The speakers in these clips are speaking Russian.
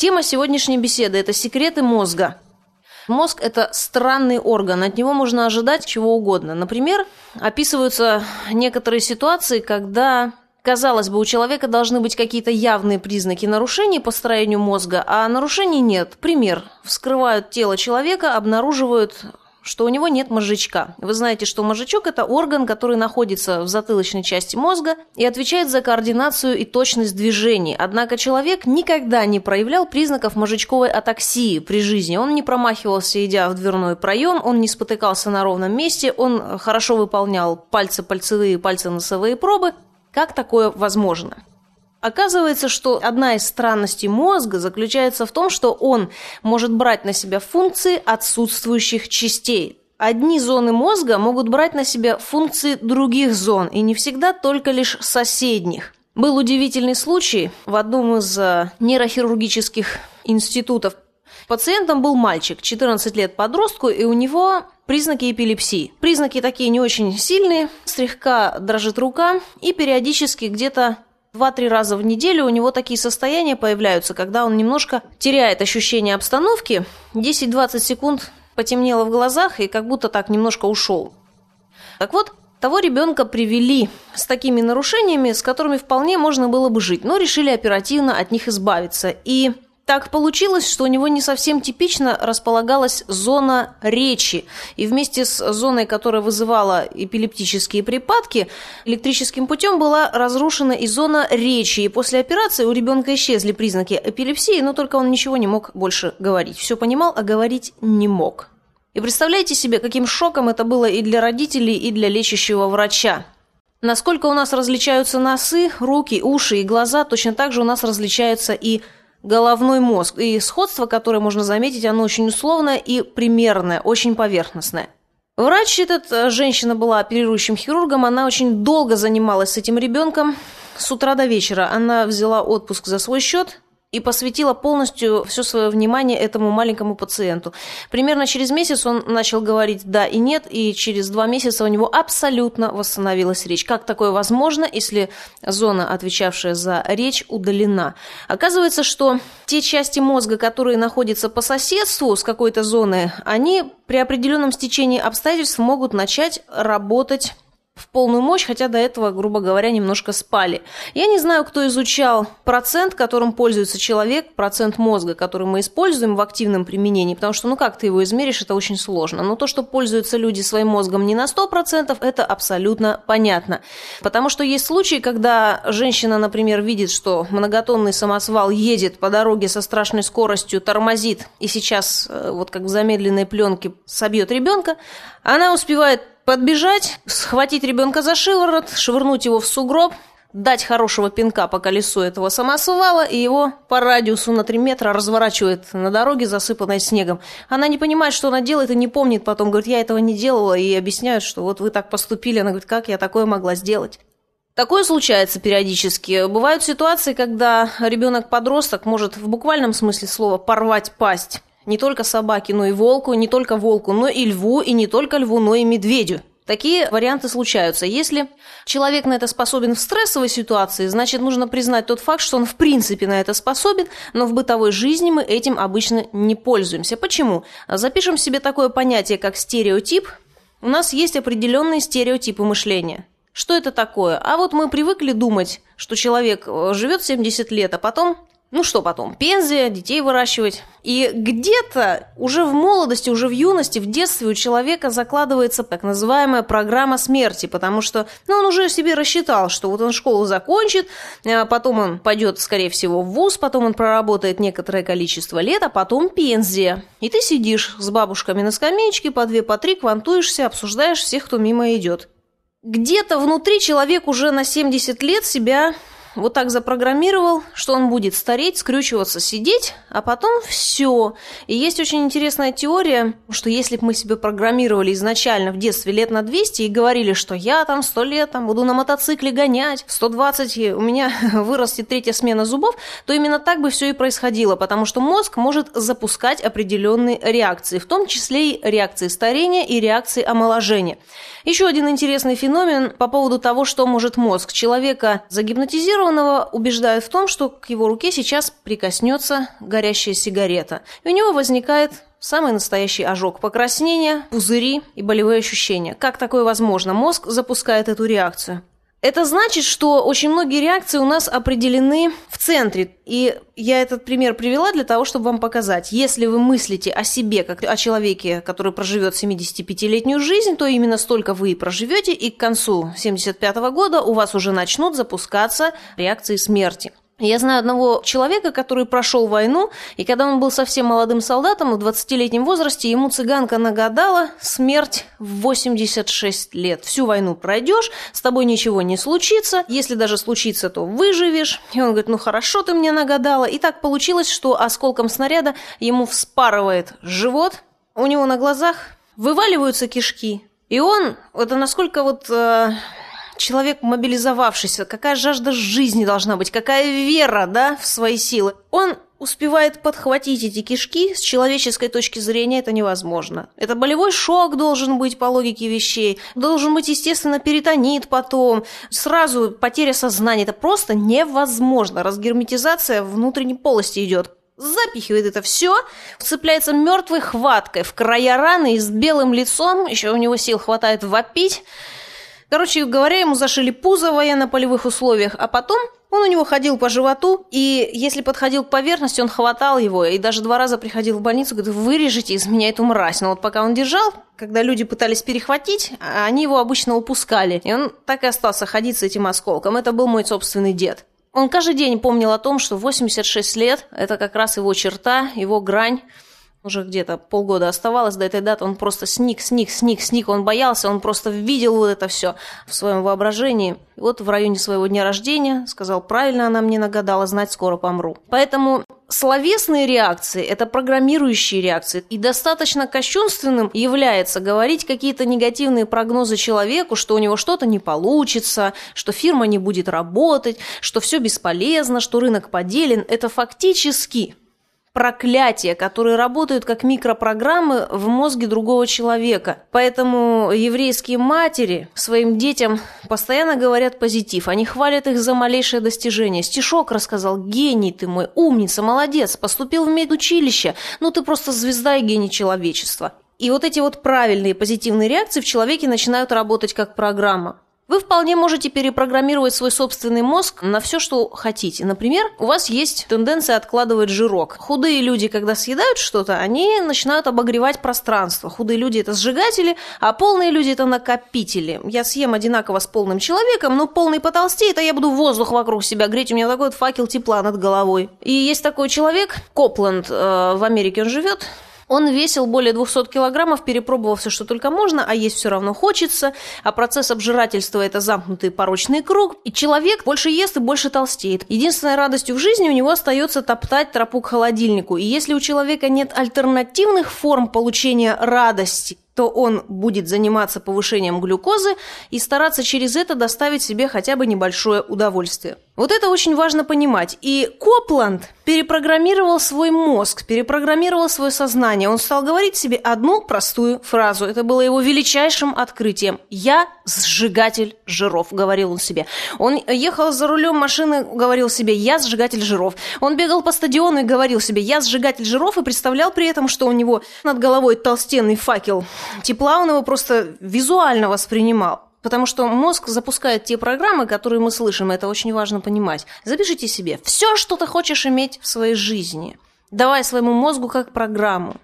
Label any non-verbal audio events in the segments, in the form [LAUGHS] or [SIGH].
Тема сегодняшней беседы – это секреты мозга. Мозг – это странный орган, от него можно ожидать чего угодно. Например, описываются некоторые ситуации, когда Казалось бы, у человека должны быть какие-то явные признаки нарушений по строению мозга, а нарушений нет. Пример. Вскрывают тело человека, обнаруживают что у него нет мозжечка. Вы знаете, что мозжечок – это орган, который находится в затылочной части мозга и отвечает за координацию и точность движений. Однако человек никогда не проявлял признаков мозжечковой атаксии при жизни. Он не промахивался, идя в дверной проем, он не спотыкался на ровном месте, он хорошо выполнял пальцы-пальцевые, пальцы-носовые пробы. Как такое возможно? Оказывается, что одна из странностей мозга заключается в том, что он может брать на себя функции отсутствующих частей. Одни зоны мозга могут брать на себя функции других зон, и не всегда только лишь соседних. Был удивительный случай в одном из э, нейрохирургических институтов. Пациентом был мальчик, 14 лет подростку, и у него признаки эпилепсии. Признаки такие не очень сильные, слегка дрожит рука, и периодически где-то Два-три раза в неделю у него такие состояния появляются, когда он немножко теряет ощущение обстановки, 10-20 секунд потемнело в глазах и как будто так немножко ушел. Так вот, того ребенка привели с такими нарушениями, с которыми вполне можно было бы жить, но решили оперативно от них избавиться. И так получилось, что у него не совсем типично располагалась зона речи. И вместе с зоной, которая вызывала эпилептические припадки, электрическим путем была разрушена и зона речи. И после операции у ребенка исчезли признаки эпилепсии, но только он ничего не мог больше говорить. Все понимал, а говорить не мог. И представляете себе, каким шоком это было и для родителей, и для лечащего врача. Насколько у нас различаются носы, руки, уши и глаза, точно так же у нас различаются и головной мозг. И сходство, которое можно заметить, оно очень условное и примерное, очень поверхностное. Врач этот, э, женщина была оперирующим хирургом, она очень долго занималась с этим ребенком. С утра до вечера она взяла отпуск за свой счет, и посвятила полностью все свое внимание этому маленькому пациенту. Примерно через месяц он начал говорить «да» и «нет», и через два месяца у него абсолютно восстановилась речь. Как такое возможно, если зона, отвечавшая за речь, удалена? Оказывается, что те части мозга, которые находятся по соседству с какой-то зоной, они при определенном стечении обстоятельств могут начать работать в полную мощь, хотя до этого, грубо говоря, немножко спали. Я не знаю, кто изучал процент, которым пользуется человек, процент мозга, который мы используем в активном применении, потому что, ну как ты его измеришь, это очень сложно. Но то, что пользуются люди своим мозгом не на 100%, это абсолютно понятно. Потому что есть случаи, когда женщина, например, видит, что многотонный самосвал едет по дороге со страшной скоростью, тормозит, и сейчас, э, вот как в замедленной пленке, собьет ребенка, она успевает Подбежать, схватить ребенка за шиворот, швырнуть его в сугроб, дать хорошего пинка по колесу этого самосвала, и его по радиусу на 3 метра разворачивает на дороге, засыпанной снегом. Она не понимает, что она делает, и не помнит потом. Говорит, я этого не делала, и объясняют, что вот вы так поступили. Она говорит, как я такое могла сделать? Такое случается периодически. Бывают ситуации, когда ребенок-подросток может в буквальном смысле слова порвать пасть не только собаке, но и волку, не только волку, но и льву, и не только льву, но и медведю. Такие варианты случаются. Если человек на это способен в стрессовой ситуации, значит, нужно признать тот факт, что он в принципе на это способен, но в бытовой жизни мы этим обычно не пользуемся. Почему? Запишем себе такое понятие, как стереотип. У нас есть определенные стереотипы мышления. Что это такое? А вот мы привыкли думать, что человек э, живет 70 лет, а потом ну что потом, пензия, детей выращивать. И где-то уже в молодости, уже в юности, в детстве у человека закладывается так называемая программа смерти, потому что ну, он уже себе рассчитал, что вот он школу закончит, а потом он пойдет, скорее всего, в ВУЗ, потом он проработает некоторое количество лет, а потом пензия. И ты сидишь с бабушками на скамеечке, по две, по три, квантуешься, обсуждаешь всех, кто мимо идет. Где-то внутри человек уже на 70 лет себя вот так запрограммировал, что он будет стареть, скрючиваться, сидеть, а потом все. И есть очень интересная теория, что если бы мы себе программировали изначально в детстве лет на 200 и говорили, что я там 100 лет там, буду на мотоцикле гонять, 120 у меня [LAUGHS] вырастет третья смена зубов, то именно так бы все и происходило, потому что мозг может запускать определенные реакции, в том числе и реакции старения и реакции омоложения. Еще один интересный феномен по поводу того, что может мозг. Человека загипнотизировать травмированного убеждают в том, что к его руке сейчас прикоснется горящая сигарета. И у него возникает Самый настоящий ожог, покраснение, пузыри и болевые ощущения. Как такое возможно? Мозг запускает эту реакцию. Это значит, что очень многие реакции у нас определены в центре. И я этот пример привела для того, чтобы вам показать. Если вы мыслите о себе, как о человеке, который проживет 75-летнюю жизнь, то именно столько вы и проживете, и к концу 75 -го года у вас уже начнут запускаться реакции смерти. Я знаю одного человека, который прошел войну, и когда он был совсем молодым солдатом, в 20-летнем возрасте, ему цыганка нагадала смерть в 86 лет. Всю войну пройдешь, с тобой ничего не случится, если даже случится, то выживешь. И он говорит, ну хорошо ты мне нагадала. И так получилось, что осколком снаряда ему вспарывает живот, у него на глазах вываливаются кишки. И он, это насколько вот... Э, человек мобилизовавшийся, какая жажда жизни должна быть, какая вера, да, в свои силы. Он успевает подхватить эти кишки, с человеческой точки зрения это невозможно. Это болевой шок должен быть по логике вещей, должен быть, естественно, перитонит потом, сразу потеря сознания. Это просто невозможно. Разгерметизация внутренней полости идет запихивает это все, вцепляется мертвой хваткой в края раны и с белым лицом, еще у него сил хватает вопить, Короче говоря, ему зашили пузо в военно-полевых условиях, а потом он у него ходил по животу, и если подходил к поверхности, он хватал его, и даже два раза приходил в больницу, говорит, вырежите из меня эту мразь. Но вот пока он держал, когда люди пытались перехватить, они его обычно упускали, и он так и остался ходить с этим осколком. Это был мой собственный дед. Он каждый день помнил о том, что 86 лет – это как раз его черта, его грань, уже где-то полгода оставалось до этой даты, он просто сник, сник, сник, сник, он боялся, он просто видел вот это все в своем воображении. И вот в районе своего дня рождения сказал, правильно она мне нагадала, знать скоро помру. Поэтому словесные реакции – это программирующие реакции. И достаточно кощунственным является говорить какие-то негативные прогнозы человеку, что у него что-то не получится, что фирма не будет работать, что все бесполезно, что рынок поделен. Это фактически проклятия, которые работают как микропрограммы в мозге другого человека. Поэтому еврейские матери своим детям постоянно говорят позитив. Они хвалят их за малейшее достижение. Стишок рассказал, гений ты мой, умница, молодец, поступил в медучилище. Ну ты просто звезда и гений человечества. И вот эти вот правильные позитивные реакции в человеке начинают работать как программа. Вы вполне можете перепрограммировать свой собственный мозг на все, что хотите. Например, у вас есть тенденция откладывать жирок. Худые люди, когда съедают что-то, они начинают обогревать пространство. Худые люди – это сжигатели, а полные люди – это накопители. Я съем одинаково с полным человеком, но полный потолстеет, а я буду воздух вокруг себя греть, у меня такой вот факел тепла над головой. И есть такой человек, Копланд, э, в Америке он живет, он весил более 200 килограммов, перепробовал все, что только можно, а есть все равно хочется, а процесс обжирательства – это замкнутый порочный круг, и человек больше ест и больше толстеет. Единственной радостью в жизни у него остается топтать тропу к холодильнику, и если у человека нет альтернативных форм получения радости, то он будет заниматься повышением глюкозы и стараться через это доставить себе хотя бы небольшое удовольствие. Вот это очень важно понимать. И Копланд перепрограммировал свой мозг, перепрограммировал свое сознание. Он стал говорить себе одну простую фразу. Это было его величайшим открытием. «Я сжигатель жиров», — говорил он себе. Он ехал за рулем машины, говорил себе «Я сжигатель жиров». Он бегал по стадиону и говорил себе «Я сжигатель жиров» и представлял при этом, что у него над головой толстенный факел тепла, он его просто визуально воспринимал. Потому что мозг запускает те программы, которые мы слышим, это очень важно понимать. Запишите себе все, что ты хочешь иметь в своей жизни. Давай своему мозгу как программу.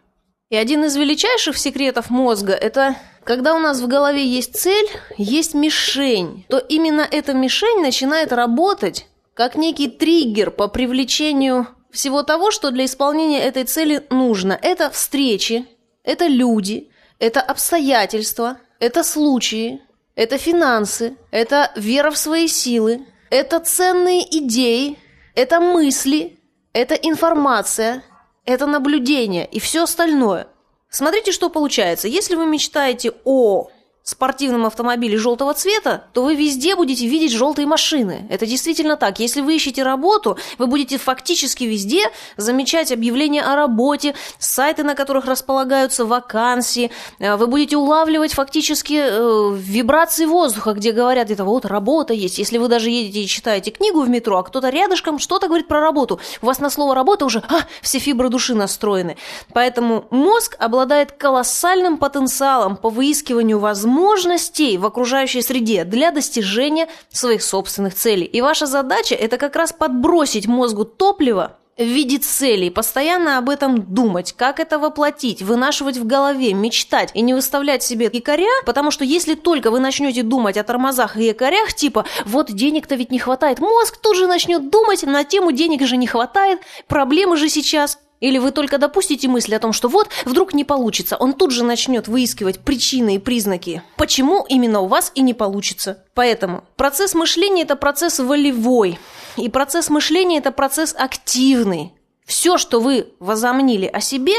И один из величайших секретов мозга – это когда у нас в голове есть цель, есть мишень, то именно эта мишень начинает работать как некий триггер по привлечению всего того, что для исполнения этой цели нужно. Это встречи, это люди, это обстоятельства, это случаи, это финансы, это вера в свои силы, это ценные идеи, это мысли, это информация, это наблюдение и все остальное. Смотрите, что получается. Если вы мечтаете о спортивном автомобиле желтого цвета, то вы везде будете видеть желтые машины. Это действительно так. Если вы ищете работу, вы будете фактически везде замечать объявления о работе, сайты, на которых располагаются вакансии. Э, вы будете улавливать фактически э, вибрации воздуха, где говорят, это вот работа есть. Если вы даже едете и читаете книгу в метро, а кто-то рядышком что-то говорит про работу, у вас на слово «работа» уже а, все фибры души настроены. Поэтому мозг обладает колоссальным потенциалом по выискиванию возможностей возможностей в окружающей среде для достижения своих собственных целей. И ваша задача – это как раз подбросить мозгу топливо в виде целей, постоянно об этом думать, как это воплотить, вынашивать в голове, мечтать и не выставлять себе якоря, потому что если только вы начнете думать о тормозах и якорях, типа «вот денег-то ведь не хватает», мозг тут же начнет думать на тему «денег же не хватает», «проблемы же сейчас», или вы только допустите мысль о том, что вот, вдруг не получится, он тут же начнет выискивать причины и признаки, почему именно у вас и не получится. Поэтому процесс мышления – это процесс волевой, и процесс мышления – это процесс активный. Все, что вы возомнили о себе,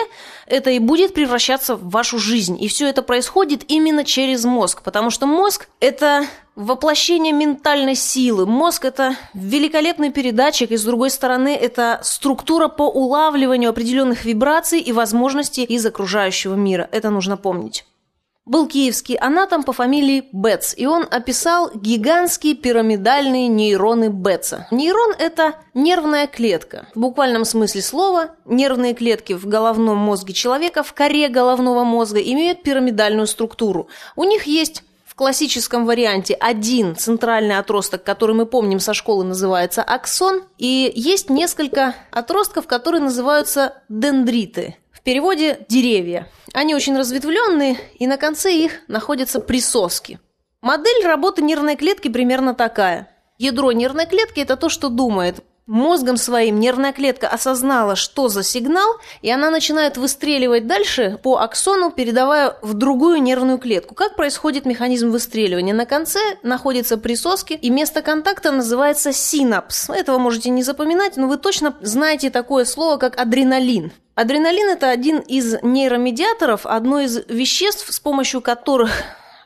это и будет превращаться в вашу жизнь. И все это происходит именно через мозг, потому что мозг – это воплощение ментальной силы. Мозг – это великолепный передатчик, и с другой стороны, это структура по улавливанию определенных вибраций и возможностей из окружающего мира. Это нужно помнить был киевский анатом по фамилии Бетц, и он описал гигантские пирамидальные нейроны Бетца. Нейрон – это нервная клетка. В буквальном смысле слова, нервные клетки в головном мозге человека, в коре головного мозга имеют пирамидальную структуру. У них есть в классическом варианте один центральный отросток, который мы помним со школы называется аксон, и есть несколько отростков, которые называются дендриты – переводе «деревья». Они очень разветвленные, и на конце их находятся присоски. Модель работы нервной клетки примерно такая. Ядро нервной клетки – это то, что думает. Мозгом своим нервная клетка осознала, что за сигнал, и она начинает выстреливать дальше по аксону, передавая в другую нервную клетку. Как происходит механизм выстреливания? На конце находятся присоски, и место контакта называется синапс. Этого можете не запоминать, но вы точно знаете такое слово, как адреналин. Адреналин – это один из нейромедиаторов, одно из веществ, с помощью которых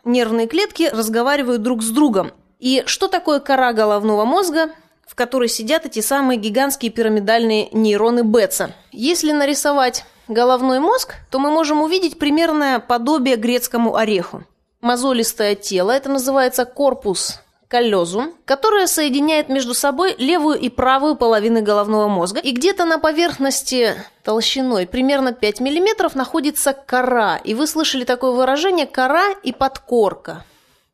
нервные клетки разговаривают друг с другом. И что такое кора головного мозга, в которой сидят эти самые гигантские пирамидальные нейроны Бетса? Если нарисовать головной мозг, то мы можем увидеть примерное подобие грецкому ореху. Мозолистое тело, это называется корпус коллезум, которая соединяет между собой левую и правую половины головного мозга. И где-то на поверхности толщиной примерно 5 мм находится кора. И вы слышали такое выражение «кора и подкорка».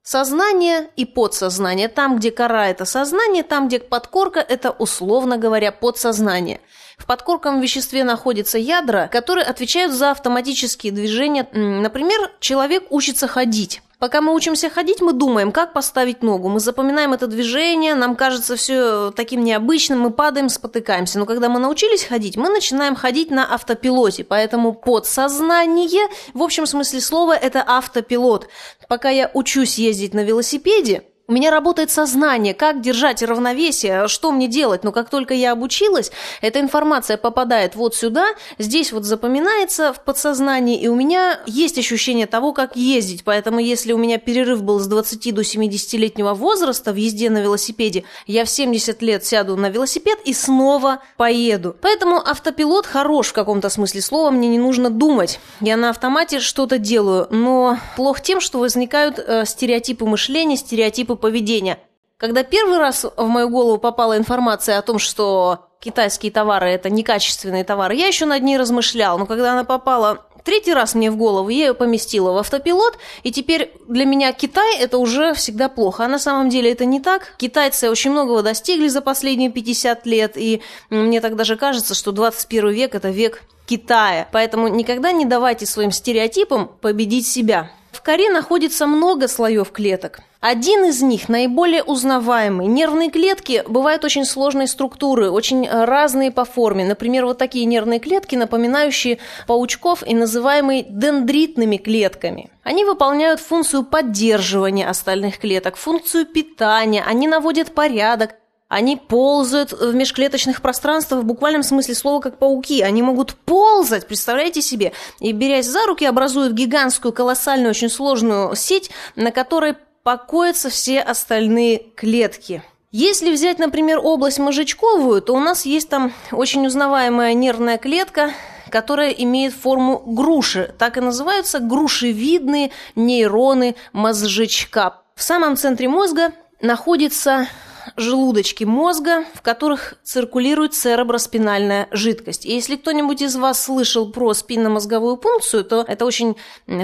Сознание и подсознание. Там, где кора – это сознание, там, где подкорка – это, условно говоря, подсознание. В подкорковом веществе находятся ядра, которые отвечают за автоматические движения. Например, человек учится ходить. Пока мы учимся ходить, мы думаем, как поставить ногу. Мы запоминаем это движение, нам кажется все таким необычным, мы падаем, спотыкаемся. Но когда мы научились ходить, мы начинаем ходить на автопилоте. Поэтому подсознание, в общем смысле слова, это автопилот. Пока я учусь ездить на велосипеде, у меня работает сознание, как держать равновесие, что мне делать. Но как только я обучилась, эта информация попадает вот сюда, здесь вот запоминается в подсознании, и у меня есть ощущение того, как ездить. Поэтому если у меня перерыв был с 20 до 70-летнего возраста в езде на велосипеде, я в 70 лет сяду на велосипед и снова поеду. Поэтому автопилот хорош в каком-то смысле слова, мне не нужно думать. Я на автомате что-то делаю, но плохо тем, что возникают э, стереотипы мышления, стереотипы поведения. Когда первый раз в мою голову попала информация о том, что китайские товары – это некачественные товары, я еще над ней размышлял, но когда она попала третий раз мне в голову, я ее поместила в автопилот, и теперь для меня Китай – это уже всегда плохо. А на самом деле это не так. Китайцы очень многого достигли за последние 50 лет, и мне так даже кажется, что 21 век – это век Китая. Поэтому никогда не давайте своим стереотипам победить себя. Коре находится много слоев клеток. Один из них наиболее узнаваемый. Нервные клетки бывают очень сложной структуры, очень разные по форме. Например, вот такие нервные клетки, напоминающие паучков и называемые дендритными клетками. Они выполняют функцию поддерживания остальных клеток, функцию питания, они наводят порядок, Они ползают в межклеточных пространствах в буквальном смысле слова, как пауки. Они могут ползать, представляете себе? И, берясь за руки, образуют гигантскую, колоссальную, очень сложную сеть, на которой покоятся все остальные клетки. Если взять, например, область мозжечковую, то у нас есть там очень узнаваемая нервная клетка, которая имеет форму груши. Так и называются грушевидные нейроны мозжечка. В самом центре мозга находится желудочки мозга, в которых циркулирует цереброспинальная жидкость. И если кто-нибудь из вас слышал про спинномозговую пункцию, то это очень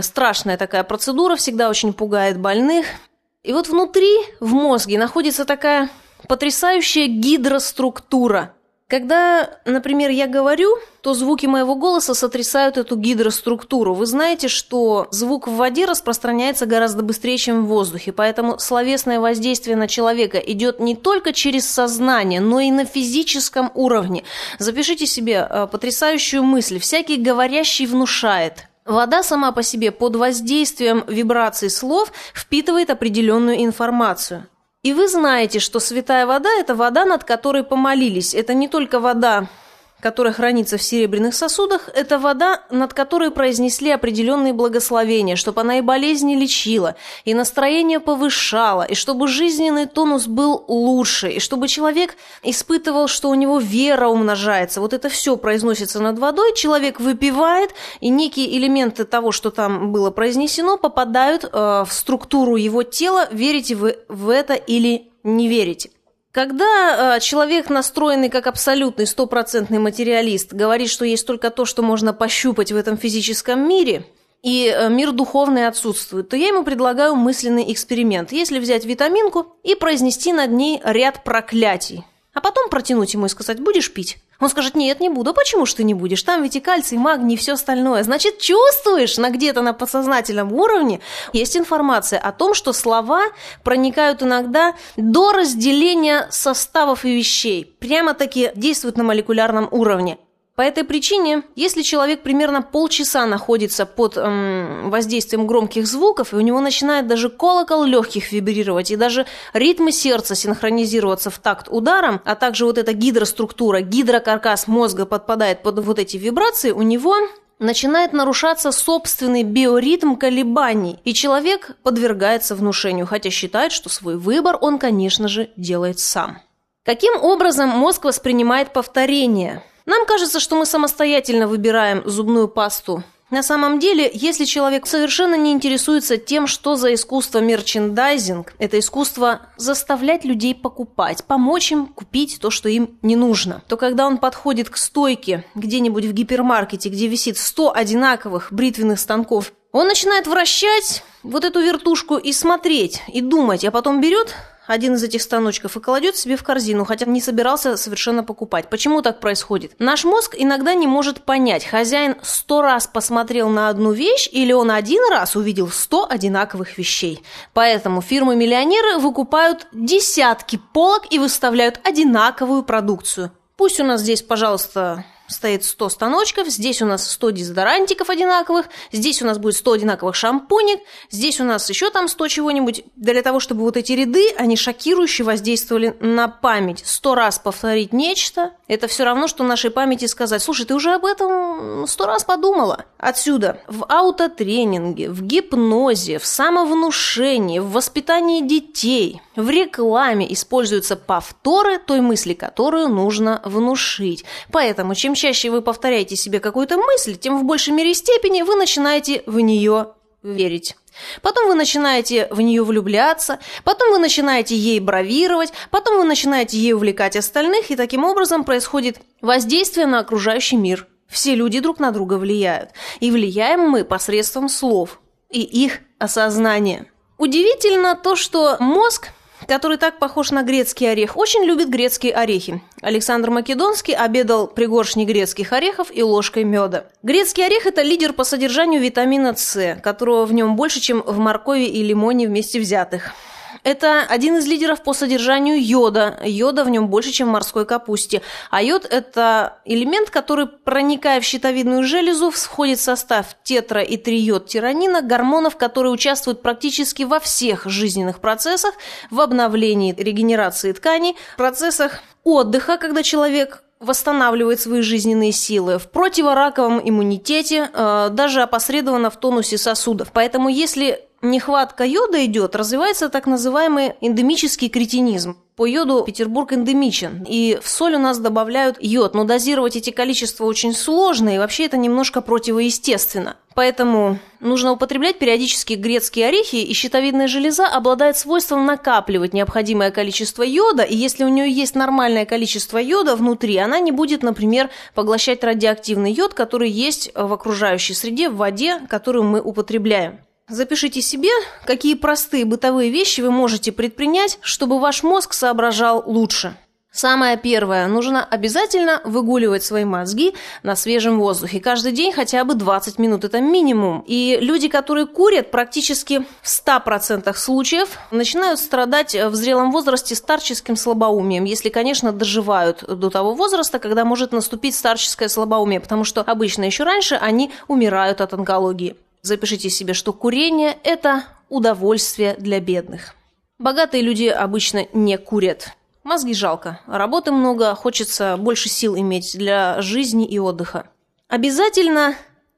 страшная такая процедура, всегда очень пугает больных. И вот внутри, в мозге, находится такая потрясающая гидроструктура – когда, например, я говорю, то звуки моего голоса сотрясают эту гидроструктуру. Вы знаете, что звук в воде распространяется гораздо быстрее, чем в воздухе, поэтому словесное воздействие на человека идет не только через сознание, но и на физическом уровне. Запишите себе э, потрясающую мысль. Всякий говорящий внушает. Вода сама по себе под воздействием вибраций слов впитывает определенную информацию. И вы знаете, что святая вода – это вода, над которой помолились. Это не только вода которая хранится в серебряных сосудах, это вода, над которой произнесли определенные благословения, чтобы она и болезни лечила, и настроение повышала, и чтобы жизненный тонус был лучше, и чтобы человек испытывал, что у него вера умножается. Вот это все произносится над водой, человек выпивает, и некие элементы того, что там было произнесено, попадают э, в структуру его тела, верите вы в это или не верите. Когда э, человек, настроенный как абсолютный стопроцентный материалист, говорит, что есть только то, что можно пощупать в этом физическом мире, и э, мир духовный отсутствует, то я ему предлагаю мысленный эксперимент. Если взять витаминку и произнести над ней ряд проклятий, а потом протянуть ему и сказать «будешь пить?», он скажет, нет, не буду. Почему ж ты не будешь? Там ведь и кальций, и магний, и все остальное. Значит, чувствуешь на где-то на подсознательном уровне. Есть информация о том, что слова проникают иногда до разделения составов и вещей. Прямо-таки действуют на молекулярном уровне. По этой причине, если человек примерно полчаса находится под эм, воздействием громких звуков, и у него начинает даже колокол легких вибрировать, и даже ритмы сердца синхронизироваться в такт ударом, а также вот эта гидроструктура, гидрокаркас мозга подпадает под вот эти вибрации, у него начинает нарушаться собственный биоритм колебаний, и человек подвергается внушению, хотя считает, что свой выбор он, конечно же, делает сам. Каким образом мозг воспринимает повторение? Нам кажется, что мы самостоятельно выбираем зубную пасту. На самом деле, если человек совершенно не интересуется тем, что за искусство мерчендайзинг, это искусство заставлять людей покупать, помочь им купить то, что им не нужно, то когда он подходит к стойке где-нибудь в гипермаркете, где висит 100 одинаковых бритвенных станков, он начинает вращать вот эту вертушку и смотреть, и думать, а потом берет один из этих станочков и кладет себе в корзину, хотя не собирался совершенно покупать. Почему так происходит? Наш мозг иногда не может понять, хозяин сто раз посмотрел на одну вещь или он один раз увидел сто одинаковых вещей. Поэтому фирмы-миллионеры выкупают десятки полок и выставляют одинаковую продукцию. Пусть у нас здесь, пожалуйста, стоит 100 станочков, здесь у нас 100 дезодорантиков одинаковых, здесь у нас будет 100 одинаковых шампунек, здесь у нас еще там 100 чего-нибудь, для того, чтобы вот эти ряды, они шокирующе воздействовали на память. Сто раз повторить нечто, это все равно, что нашей памяти сказать, слушай, ты уже об этом сто раз подумала. Отсюда в аутотренинге, в гипнозе, в самовнушении, в воспитании детей, в рекламе используются повторы той мысли, которую нужно внушить. Поэтому чем чаще вы повторяете себе какую-то мысль, тем в большей мере степени вы начинаете в нее верить. Потом вы начинаете в нее влюбляться, потом вы начинаете ей бравировать, потом вы начинаете ей увлекать остальных, и таким образом происходит воздействие на окружающий мир. Все люди друг на друга влияют. И влияем мы посредством слов и их осознания. Удивительно то, что мозг который так похож на грецкий орех, очень любит грецкие орехи. Александр Македонский обедал при горшне грецких орехов и ложкой меда. Грецкий орех – это лидер по содержанию витамина С, которого в нем больше, чем в моркови и лимоне вместе взятых. Это один из лидеров по содержанию йода. Йода в нем больше, чем в морской капусте. А йод – это элемент, который, проникая в щитовидную железу, входит в состав тетра- и триод-тиранина, гормонов, которые участвуют практически во всех жизненных процессах, в обновлении, регенерации тканей, процессах отдыха, когда человек восстанавливает свои жизненные силы, в противораковом иммунитете, э, даже опосредованно в тонусе сосудов. Поэтому если нехватка йода идет, развивается так называемый эндемический кретинизм. По йоду Петербург эндемичен, и в соль у нас добавляют йод, но дозировать эти количества очень сложно, и вообще это немножко противоестественно. Поэтому нужно употреблять периодически грецкие орехи, и щитовидная железа обладает свойством накапливать необходимое количество йода, и если у нее есть нормальное количество йода внутри, она не будет, например, поглощать радиоактивный йод, который есть в окружающей среде, в воде, которую мы употребляем. Запишите себе, какие простые бытовые вещи вы можете предпринять, чтобы ваш мозг соображал лучше. Самое первое. Нужно обязательно выгуливать свои мозги на свежем воздухе. Каждый день хотя бы 20 минут. Это минимум. И люди, которые курят, практически в 100% случаев начинают страдать в зрелом возрасте старческим слабоумием. Если, конечно, доживают до того возраста, когда может наступить старческое слабоумие. Потому что обычно еще раньше они умирают от онкологии. Запишите себе, что курение – это удовольствие для бедных. Богатые люди обычно не курят. Мозги жалко, работы много, хочется больше сил иметь для жизни и отдыха. Обязательно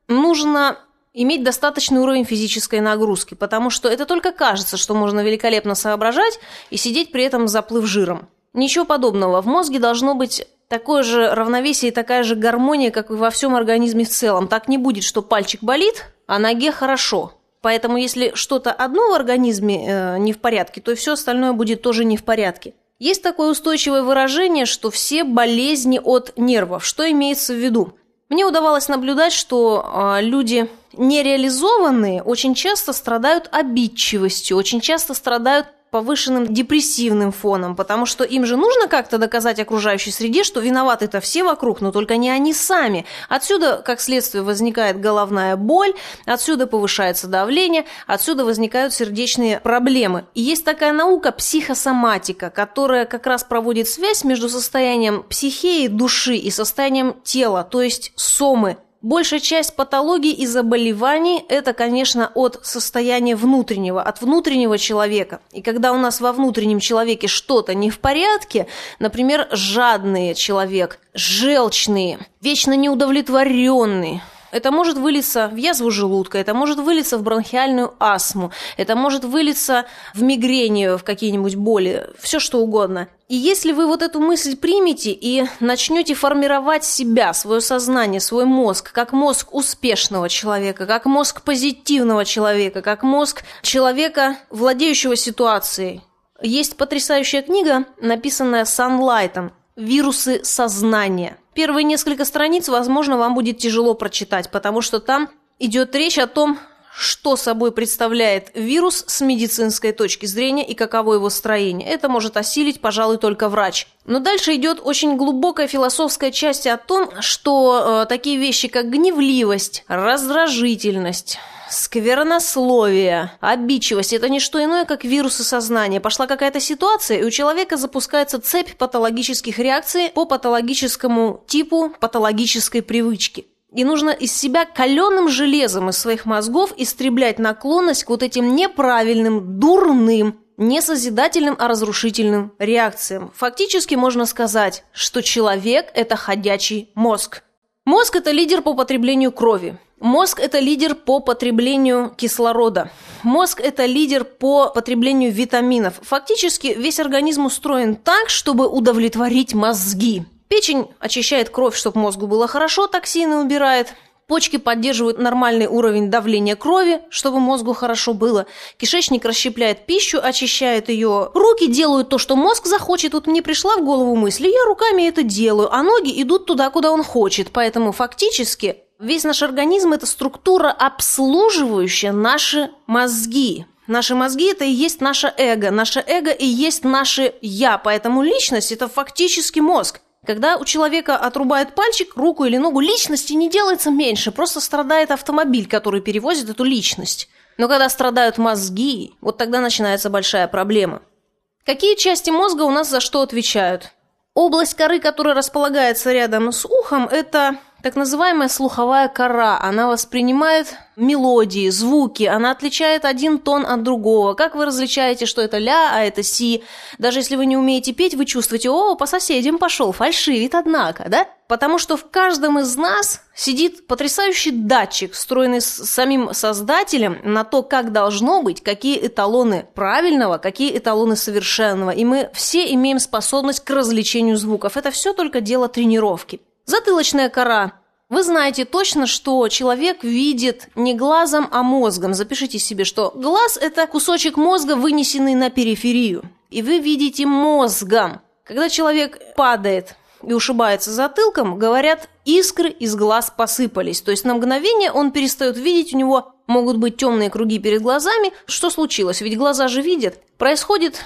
нужно иметь достаточный уровень физической нагрузки, потому что это только кажется, что можно великолепно соображать и сидеть при этом заплыв жиром. Ничего подобного. В мозге должно быть такое же равновесие и такая же гармония, как и во всем организме в целом. Так не будет, что пальчик болит, а ноге хорошо. Поэтому если что-то одно в организме э, не в порядке, то все остальное будет тоже не в порядке. Есть такое устойчивое выражение, что все болезни от нервов. Что имеется в виду? Мне удавалось наблюдать, что э, люди нереализованные очень часто страдают обидчивостью, очень часто страдают повышенным депрессивным фоном, потому что им же нужно как-то доказать окружающей среде, что виноваты-то все вокруг, но только не они сами. Отсюда, как следствие, возникает головная боль, отсюда повышается давление, отсюда возникают сердечные проблемы. И есть такая наука психосоматика, которая как раз проводит связь между состоянием психеи души и состоянием тела, то есть сомы, Большая часть патологий и заболеваний – это, конечно, от состояния внутреннего, от внутреннего человека. И когда у нас во внутреннем человеке что-то не в порядке, например, жадный человек, желчный, вечно неудовлетворенный, это может вылиться в язву желудка, это может вылиться в бронхиальную астму, это может вылиться в мигрению, в какие-нибудь боли, все что угодно. И если вы вот эту мысль примете и начнете формировать себя, свое сознание, свой мозг, как мозг успешного человека, как мозг позитивного человека, как мозг человека, владеющего ситуацией, есть потрясающая книга, написанная Санлайтом «Вирусы сознания». Первые несколько страниц, возможно, вам будет тяжело прочитать, потому что там идет речь о том, что собой представляет вирус с медицинской точки зрения и каково его строение. Это может осилить, пожалуй, только врач. Но дальше идет очень глубокая философская часть о том, что э, такие вещи, как гневливость, раздражительность, сквернословие, обидчивость – это не что иное, как вирусы сознания. Пошла какая-то ситуация, и у человека запускается цепь патологических реакций по патологическому типу патологической привычки. И нужно из себя каленым железом из своих мозгов истреблять наклонность к вот этим неправильным, дурным, не созидательным, а разрушительным реакциям. Фактически можно сказать, что человек – это ходячий мозг. Мозг – это лидер по потреблению крови. Мозг – это лидер по потреблению кислорода. Мозг – это лидер по потреблению витаминов. Фактически весь организм устроен так, чтобы удовлетворить мозги. Печень очищает кровь, чтобы мозгу было хорошо, токсины убирает. Почки поддерживают нормальный уровень давления крови, чтобы мозгу хорошо было. Кишечник расщепляет пищу, очищает ее. Руки делают то, что мозг захочет. Вот мне пришла в голову мысль, я руками это делаю, а ноги идут туда, куда он хочет. Поэтому фактически весь наш организм – это структура, обслуживающая наши мозги. Наши мозги – это и есть наше эго. Наше эго и есть наше «я». Поэтому личность – это фактически мозг. Когда у человека отрубают пальчик, руку или ногу, личности не делается меньше, просто страдает автомобиль, который перевозит эту личность. Но когда страдают мозги, вот тогда начинается большая проблема. Какие части мозга у нас за что отвечают? Область коры, которая располагается рядом с ухом, это так называемая слуховая кора. Она воспринимает мелодии, звуки, она отличает один тон от другого. Как вы различаете, что это ля, а это си? Даже если вы не умеете петь, вы чувствуете, о, по соседям пошел, фальшивит, однако, да? Потому что в каждом из нас сидит потрясающий датчик, встроенный с самим создателем на то, как должно быть, какие эталоны правильного, какие эталоны совершенного. И мы все имеем способность к развлечению звуков. Это все только дело тренировки. Затылочная кора вы знаете точно, что человек видит не глазом, а мозгом. Запишите себе, что глаз – это кусочек мозга, вынесенный на периферию. И вы видите мозгом. Когда человек падает и ушибается затылком, говорят, искры из глаз посыпались. То есть на мгновение он перестает видеть, у него могут быть темные круги перед глазами. Что случилось? Ведь глаза же видят. Происходит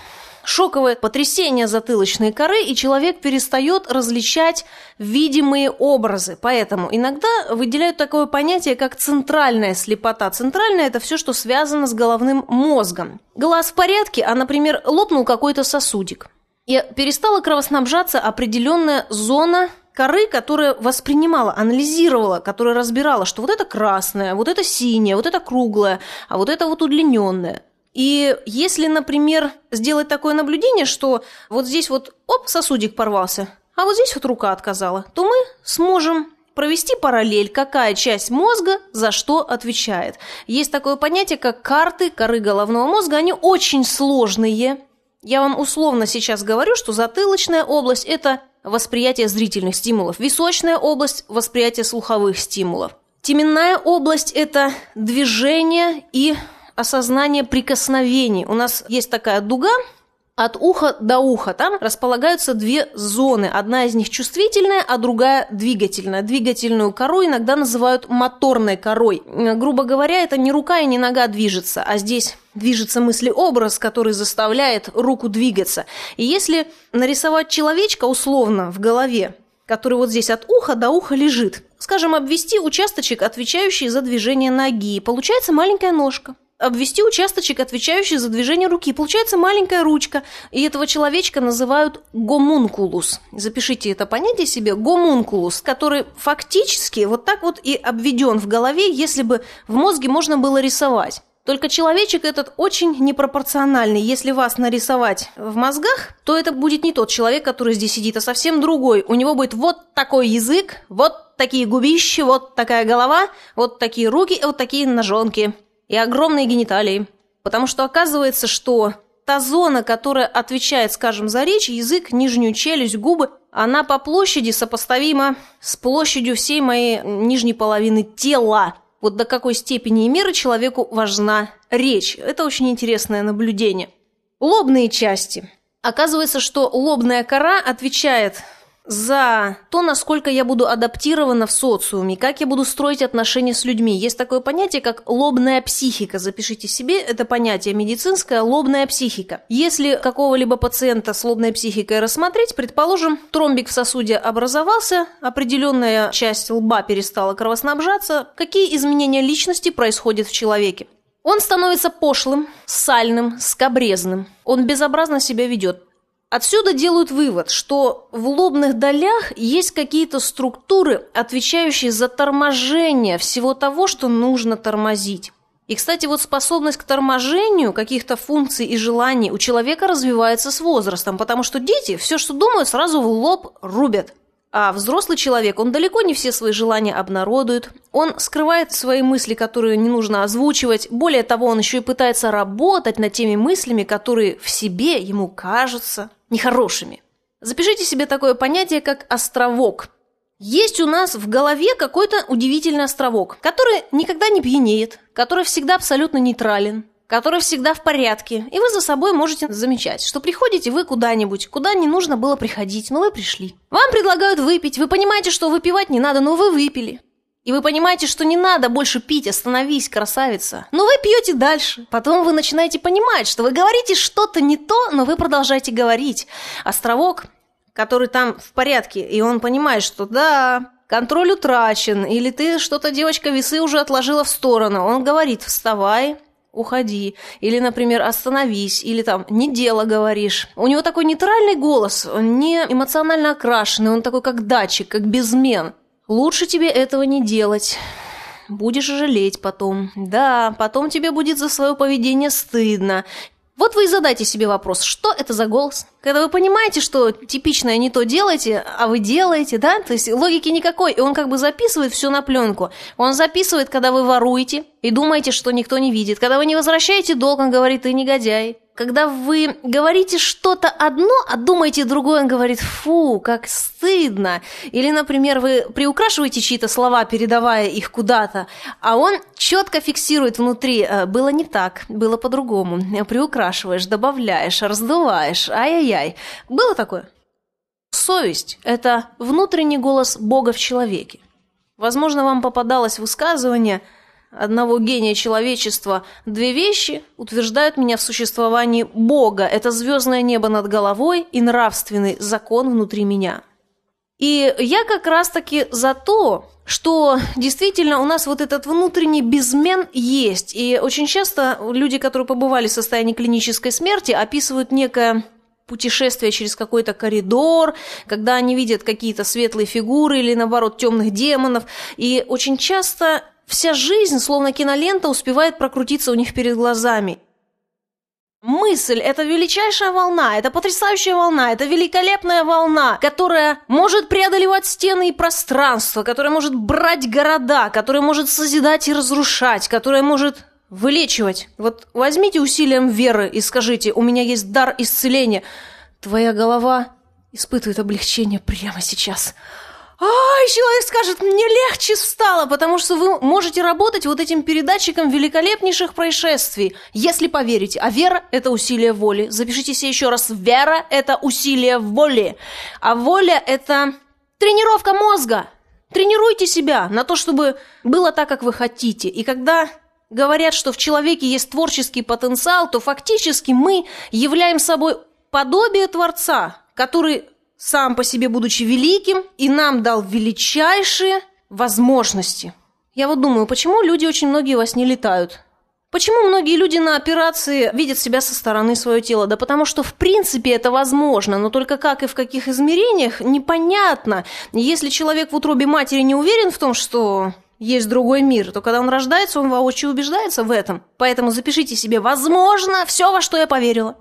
шоковое потрясение затылочной коры, и человек перестает различать видимые образы. Поэтому иногда выделяют такое понятие, как центральная слепота. Центральная – это все, что связано с головным мозгом. Глаз в порядке, а, например, лопнул какой-то сосудик. И перестала кровоснабжаться определенная зона коры, которая воспринимала, анализировала, которая разбирала, что вот это красное, вот это синее, вот это круглое, а вот это вот удлиненное. И если, например, сделать такое наблюдение, что вот здесь вот, оп, сосудик порвался, а вот здесь вот рука отказала, то мы сможем провести параллель, какая часть мозга за что отвечает. Есть такое понятие, как карты коры головного мозга, они очень сложные. Я вам условно сейчас говорю, что затылочная область – это восприятие зрительных стимулов, височная область – восприятие слуховых стимулов. Теменная область – это движение и осознание прикосновений. У нас есть такая дуга, от уха до уха. Там располагаются две зоны. Одна из них чувствительная, а другая двигательная. Двигательную кору иногда называют моторной корой. Грубо говоря, это не рука и не нога движется, а здесь движется мыслеобраз, который заставляет руку двигаться. И если нарисовать человечка условно в голове, который вот здесь от уха до уха лежит, скажем, обвести участочек, отвечающий за движение ноги, получается маленькая ножка обвести участочек, отвечающий за движение руки. Получается маленькая ручка, и этого человечка называют гомункулус. Запишите это понятие себе, гомункулус, который фактически вот так вот и обведен в голове, если бы в мозге можно было рисовать. Только человечек этот очень непропорциональный. Если вас нарисовать в мозгах, то это будет не тот человек, который здесь сидит, а совсем другой. У него будет вот такой язык, вот такие губища, вот такая голова, вот такие руки и вот такие ножонки и огромные гениталии. Потому что оказывается, что та зона, которая отвечает, скажем, за речь, язык, нижнюю челюсть, губы, она по площади сопоставима с площадью всей моей нижней половины тела. Вот до какой степени и меры человеку важна речь. Это очень интересное наблюдение. Лобные части. Оказывается, что лобная кора отвечает за то, насколько я буду адаптирована в социуме, как я буду строить отношения с людьми. Есть такое понятие, как лобная психика. Запишите себе это понятие медицинское лобная психика. Если какого-либо пациента с лобной психикой рассмотреть, предположим, тромбик в сосуде образовался, определенная часть лба перестала кровоснабжаться, какие изменения личности происходят в человеке? Он становится пошлым, сальным, скобрезным. Он безобразно себя ведет. Отсюда делают вывод, что в лобных долях есть какие-то структуры, отвечающие за торможение всего того, что нужно тормозить. И, кстати, вот способность к торможению каких-то функций и желаний у человека развивается с возрастом, потому что дети все, что думают, сразу в лоб рубят. А взрослый человек, он далеко не все свои желания обнародует, он скрывает свои мысли, которые не нужно озвучивать. Более того, он еще и пытается работать над теми мыслями, которые в себе ему кажутся нехорошими. Запишите себе такое понятие, как островок. Есть у нас в голове какой-то удивительный островок, который никогда не пьянеет, который всегда абсолютно нейтрален, который всегда в порядке. И вы за собой можете замечать, что приходите вы куда-нибудь, куда не нужно было приходить, но вы пришли. Вам предлагают выпить, вы понимаете, что выпивать не надо, но вы выпили. И вы понимаете, что не надо больше пить, остановись, красавица. Но вы пьете дальше. Потом вы начинаете понимать, что вы говорите что-то не то, но вы продолжаете говорить. Островок, который там в порядке, и он понимает, что да, контроль утрачен, или ты что-то, девочка, весы уже отложила в сторону. Он говорит, вставай, уходи. Или, например, остановись. Или там, не дело говоришь. У него такой нейтральный голос, он не эмоционально окрашенный, он такой как датчик, как безмен. Лучше тебе этого не делать. Будешь жалеть потом. Да, потом тебе будет за свое поведение стыдно. Вот вы и задайте себе вопрос, что это за голос? Когда вы понимаете, что типичное не то делаете, а вы делаете, да? То есть логики никакой, и он как бы записывает все на пленку. Он записывает, когда вы воруете и думаете, что никто не видит. Когда вы не возвращаете долг, он говорит, ты негодяй. Когда вы говорите что-то одно, а думаете другое, он говорит, фу, как стыдно. Или, например, вы приукрашиваете чьи-то слова, передавая их куда-то, а он четко фиксирует внутри, «Э, было не так, было по-другому. Приукрашиваешь, добавляешь, раздуваешь, ай-яй-яй. Было такое? Совесть – это внутренний голос Бога в человеке. Возможно, вам попадалось высказывание – одного гения человечества, две вещи утверждают меня в существовании Бога. Это звездное небо над головой и нравственный закон внутри меня. И я как раз-таки за то, что действительно у нас вот этот внутренний безмен есть. И очень часто люди, которые побывали в состоянии клинической смерти, описывают некое путешествие через какой-то коридор, когда они видят какие-то светлые фигуры или, наоборот, темных демонов. И очень часто Вся жизнь, словно кинолента, успевает прокрутиться у них перед глазами. Мысль – это величайшая волна, это потрясающая волна, это великолепная волна, которая может преодолевать стены и пространство, которая может брать города, которая может созидать и разрушать, которая может вылечивать. Вот возьмите усилием веры и скажите, у меня есть дар исцеления. Твоя голова испытывает облегчение прямо сейчас. Ай, человек скажет, мне легче стало, потому что вы можете работать вот этим передатчиком великолепнейших происшествий, если поверите. А вера – это усилие воли. Запишите себе еще раз. Вера – это усилие воли. А воля – это тренировка мозга. Тренируйте себя на то, чтобы было так, как вы хотите. И когда говорят, что в человеке есть творческий потенциал, то фактически мы являем собой подобие Творца, который сам по себе будучи великим, и нам дал величайшие возможности. Я вот думаю, почему люди очень многие во сне летают? Почему многие люди на операции видят себя со стороны свое тело? Да потому что в принципе это возможно, но только как и в каких измерениях непонятно. Если человек в утробе матери не уверен в том, что есть другой мир, то когда он рождается, он воочию убеждается в этом. Поэтому запишите себе «возможно» все, во что я поверила.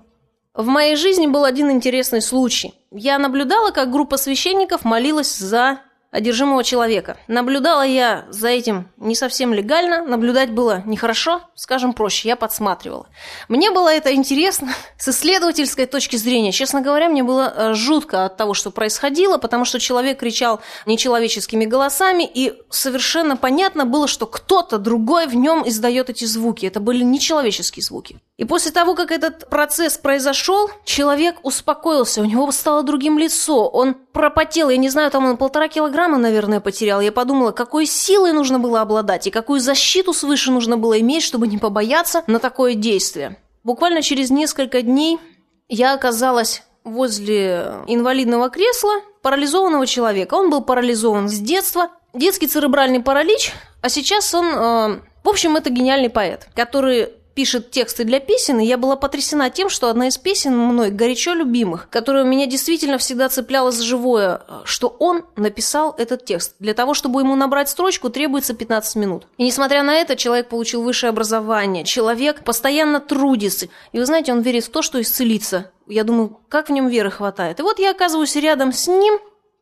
В моей жизни был один интересный случай. Я наблюдала, как группа священников молилась за одержимого человека. Наблюдала я за этим не совсем легально, наблюдать было нехорошо, скажем проще, я подсматривала. Мне было это интересно [LAUGHS] с исследовательской точки зрения. Честно говоря, мне было э, жутко от того, что происходило, потому что человек кричал нечеловеческими голосами, и совершенно понятно было, что кто-то другой в нем издает эти звуки. Это были нечеловеческие звуки. И после того, как этот процесс произошел, человек успокоился, у него стало другим лицо, он пропотел, я не знаю, там он полтора килограмма, наверное, потерял. Я подумала, какой силой нужно было обладать и какую защиту свыше нужно было иметь, чтобы не побояться на такое действие. Буквально через несколько дней я оказалась возле инвалидного кресла парализованного человека. Он был парализован с детства, детский церебральный паралич, а сейчас он... Э, в общем, это гениальный поэт, который пишет тексты для песен, и я была потрясена тем, что одна из песен мной горячо любимых, которая меня действительно всегда цепляла за живое, что он написал этот текст. Для того, чтобы ему набрать строчку, требуется 15 минут. И несмотря на это, человек получил высшее образование, человек постоянно трудится. И вы знаете, он верит в то, что исцелится. Я думаю, как в нем веры хватает. И вот я оказываюсь рядом с ним,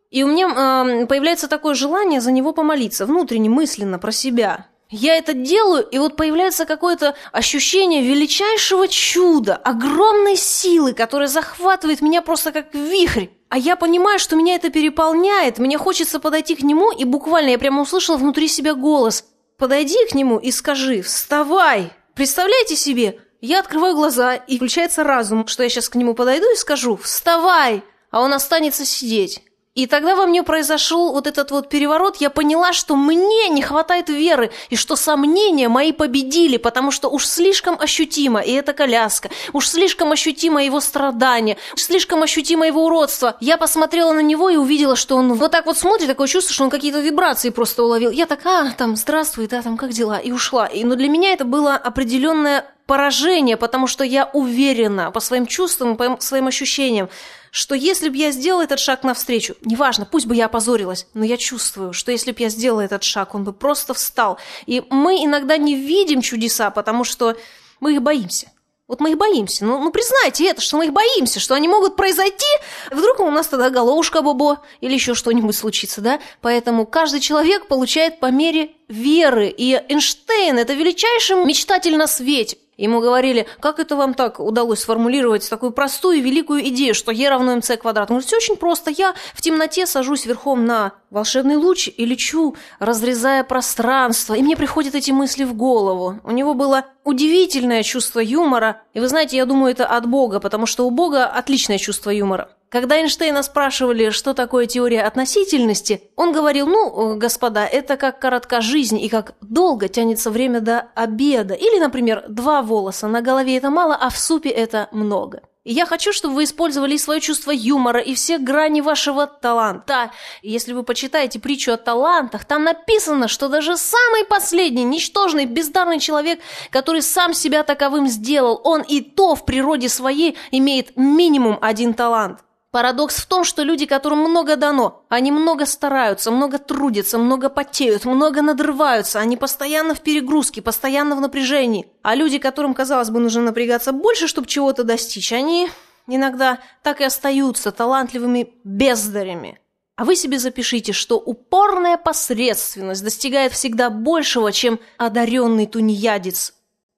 и у меня э, появляется такое желание за него помолиться, внутренне, мысленно, про себя. Я это делаю, и вот появляется какое-то ощущение величайшего чуда, огромной силы, которая захватывает меня просто как вихрь. А я понимаю, что меня это переполняет, мне хочется подойти к нему, и буквально я прямо услышала внутри себя голос. «Подойди к нему и скажи, вставай!» Представляете себе? Я открываю глаза, и включается разум, что я сейчас к нему подойду и скажу «Вставай!» А он останется сидеть. И тогда во мне произошел вот этот вот переворот. Я поняла, что мне не хватает веры, и что сомнения мои победили, потому что уж слишком ощутимо и эта коляска, уж слишком ощутимо его страдания, уж слишком ощутимо его уродство. Я посмотрела на него и увидела, что он вот так вот смотрит, такое чувство, что он какие-то вибрации просто уловил. Я так, а, там, здравствуй, да, там, как дела? И ушла. И, но для меня это было определенное поражение, потому что я уверена по своим чувствам, по своим ощущениям, что если бы я сделала этот шаг навстречу, неважно, пусть бы я опозорилась, но я чувствую, что если бы я сделала этот шаг, он бы просто встал. И мы иногда не видим чудеса, потому что мы их боимся. Вот мы их боимся. Ну, ну признайте это, что мы их боимся, что они могут произойти. Вдруг у нас тогда головушка бобо или еще что-нибудь случится, да? Поэтому каждый человек получает по мере веры. И Эйнштейн – это величайший мечтатель на свете. Ему говорили, как это вам так удалось сформулировать такую простую и великую идею, что Е равно МЦ квадрат? Он говорит, все очень просто. Я в темноте сажусь верхом на волшебный луч и лечу, разрезая пространство. И мне приходят эти мысли в голову. У него было удивительное чувство юмора. И вы знаете, я думаю, это от Бога, потому что у Бога отличное чувство юмора. Когда Эйнштейна спрашивали, что такое теория относительности, он говорил, ну, господа, это как коротка жизнь и как долго тянется время до обеда. Или, например, два волоса на голове – это мало, а в супе это много. И я хочу, чтобы вы использовали свое чувство юмора, и все грани вашего таланта. Если вы почитаете притчу о талантах, там написано, что даже самый последний, ничтожный, бездарный человек, который сам себя таковым сделал, он и то в природе своей имеет минимум один талант. Парадокс в том, что люди, которым много дано, они много стараются, много трудятся, много потеют, много надрываются, они постоянно в перегрузке, постоянно в напряжении. А люди, которым, казалось бы, нужно напрягаться больше, чтобы чего-то достичь, они иногда так и остаются талантливыми бездарями. А вы себе запишите, что упорная посредственность достигает всегда большего, чем одаренный тунеядец.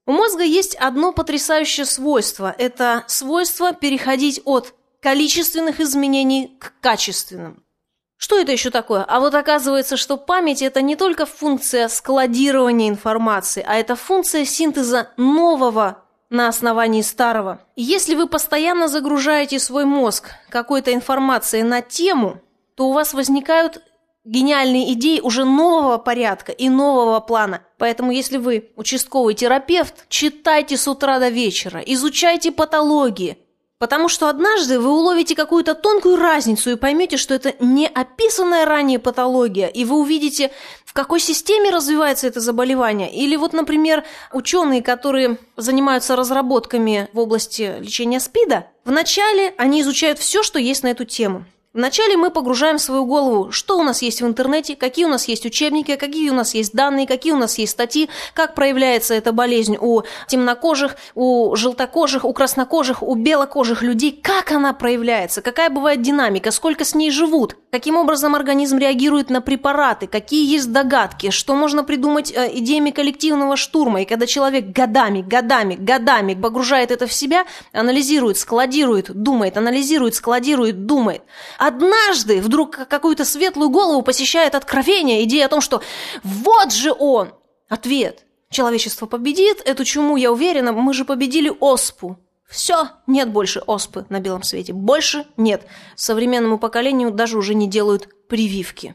У мозга есть одно потрясающее свойство – это свойство переходить от количественных изменений к качественным. Что это еще такое? А вот оказывается, что память – это не только функция складирования информации, а это функция синтеза нового на основании старого. Если вы постоянно загружаете свой мозг какой-то информацией на тему, то у вас возникают гениальные идеи уже нового порядка и нового плана. Поэтому, если вы участковый терапевт, читайте с утра до вечера, изучайте патологии, Потому что однажды вы уловите какую-то тонкую разницу и поймете, что это не описанная ранее патология, и вы увидите, в какой системе развивается это заболевание. Или вот, например, ученые, которые занимаются разработками в области лечения СПИДа, вначале они изучают все, что есть на эту тему. Вначале мы погружаем в свою голову, что у нас есть в интернете, какие у нас есть учебники, какие у нас есть данные, какие у нас есть статьи, как проявляется эта болезнь у темнокожих, у желтокожих, у краснокожих, у белокожих людей, как она проявляется, какая бывает динамика, сколько с ней живут, каким образом организм реагирует на препараты, какие есть догадки, что можно придумать э, идеями коллективного штурма. И когда человек годами, годами, годами погружает это в себя, анализирует, складирует, думает, анализирует, складирует, думает – Однажды вдруг какую-то светлую голову посещает откровение, идея о том, что вот же он! Ответ. Человечество победит эту чуму, я уверена, мы же победили оспу. Все, нет больше оспы на белом свете. Больше нет. Современному поколению даже уже не делают прививки.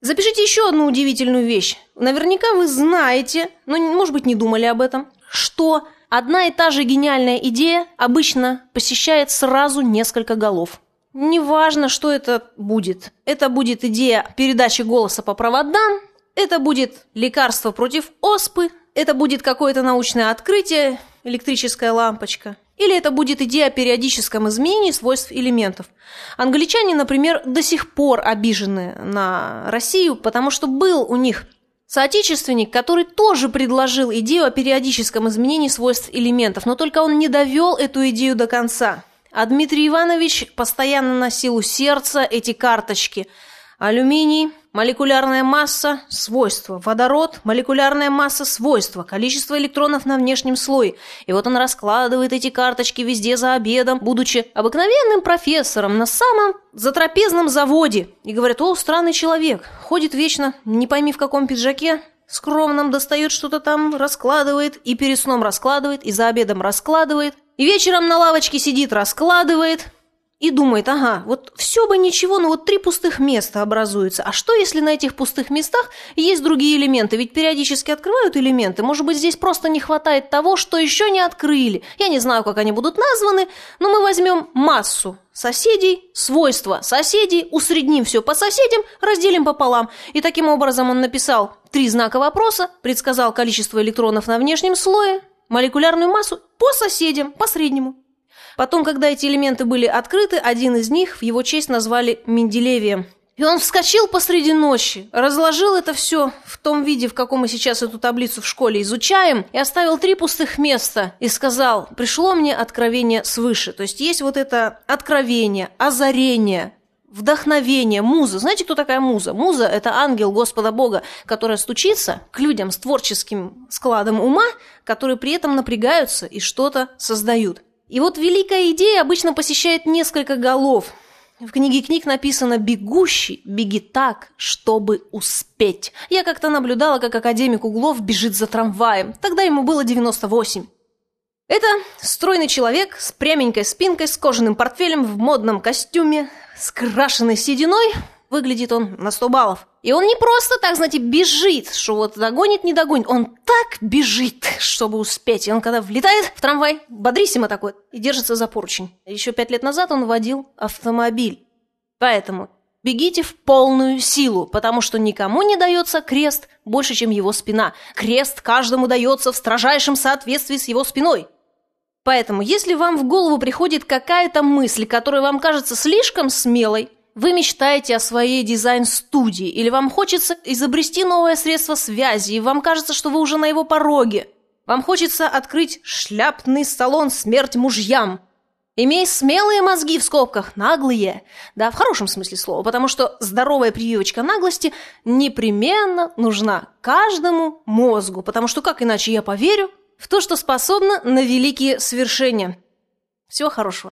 Запишите еще одну удивительную вещь. Наверняка вы знаете, но, может быть, не думали об этом, что одна и та же гениальная идея обычно посещает сразу несколько голов. Неважно, что это будет. Это будет идея передачи голоса по проводам, это будет лекарство против оспы, это будет какое-то научное открытие, электрическая лампочка. Или это будет идея о периодическом изменении свойств элементов. Англичане, например, до сих пор обижены на Россию, потому что был у них соотечественник, который тоже предложил идею о периодическом изменении свойств элементов, но только он не довел эту идею до конца. А Дмитрий Иванович постоянно носил у сердца эти карточки. Алюминий, молекулярная масса, свойства. Водород, молекулярная масса, свойства. Количество электронов на внешнем слое. И вот он раскладывает эти карточки везде за обедом, будучи обыкновенным профессором на самом затрапезном заводе. И говорят, о, странный человек, ходит вечно, не пойми в каком пиджаке, скромном достает что-то там, раскладывает, и перед сном раскладывает, и за обедом раскладывает. И вечером на лавочке сидит, раскладывает. И думает, ага, вот все бы ничего, но вот три пустых места образуются. А что, если на этих пустых местах есть другие элементы? Ведь периодически открывают элементы. Может быть, здесь просто не хватает того, что еще не открыли. Я не знаю, как они будут названы, но мы возьмем массу соседей, свойства соседей, усредним все по соседям, разделим пополам. И таким образом он написал три знака вопроса, предсказал количество электронов на внешнем слое, молекулярную массу по соседям, по среднему. Потом, когда эти элементы были открыты, один из них в его честь назвали Менделевием. И он вскочил посреди ночи, разложил это все в том виде, в каком мы сейчас эту таблицу в школе изучаем, и оставил три пустых места и сказал, пришло мне откровение свыше. То есть есть вот это откровение, озарение, вдохновение, муза. Знаете, кто такая муза? Муза – это ангел Господа Бога, которая стучится к людям с творческим складом ума, которые при этом напрягаются и что-то создают. И вот великая идея обычно посещает несколько голов. В книге книг написано «Бегущий, беги так, чтобы успеть». Я как-то наблюдала, как академик Углов бежит за трамваем. Тогда ему было 98. Это стройный человек с пряменькой спинкой, с кожаным портфелем, в модном костюме, с крашенной сединой – Выглядит он на 100 баллов. И он не просто так, знаете, бежит, что вот догонит, не догонит. Он так бежит, чтобы успеть. И он когда влетает в трамвай, бодрисимо такой, и держится за поручень. Еще пять лет назад он водил автомобиль. Поэтому бегите в полную силу, потому что никому не дается крест больше, чем его спина. Крест каждому дается в строжайшем соответствии с его спиной. Поэтому, если вам в голову приходит какая-то мысль, которая вам кажется слишком смелой, вы мечтаете о своей дизайн-студии, или вам хочется изобрести новое средство связи, и вам кажется, что вы уже на его пороге. Вам хочется открыть шляпный салон «Смерть мужьям». Имей смелые мозги в скобках, наглые. Да, в хорошем смысле слова, потому что здоровая прививочка наглости непременно нужна каждому мозгу, потому что как иначе я поверю в то, что способна на великие свершения. Всего хорошего.